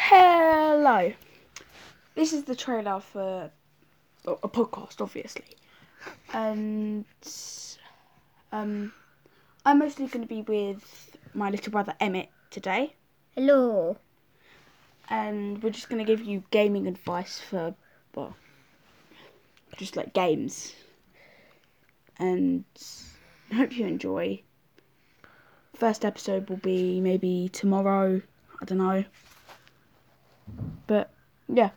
Hello. This is the trailer for a podcast, obviously, and um, I'm mostly going to be with my little brother Emmett today, Hello. and we're just going to give you gaming advice for well, just like games, and I hope you enjoy. First episode will be maybe tomorrow. I don't know, but yeah.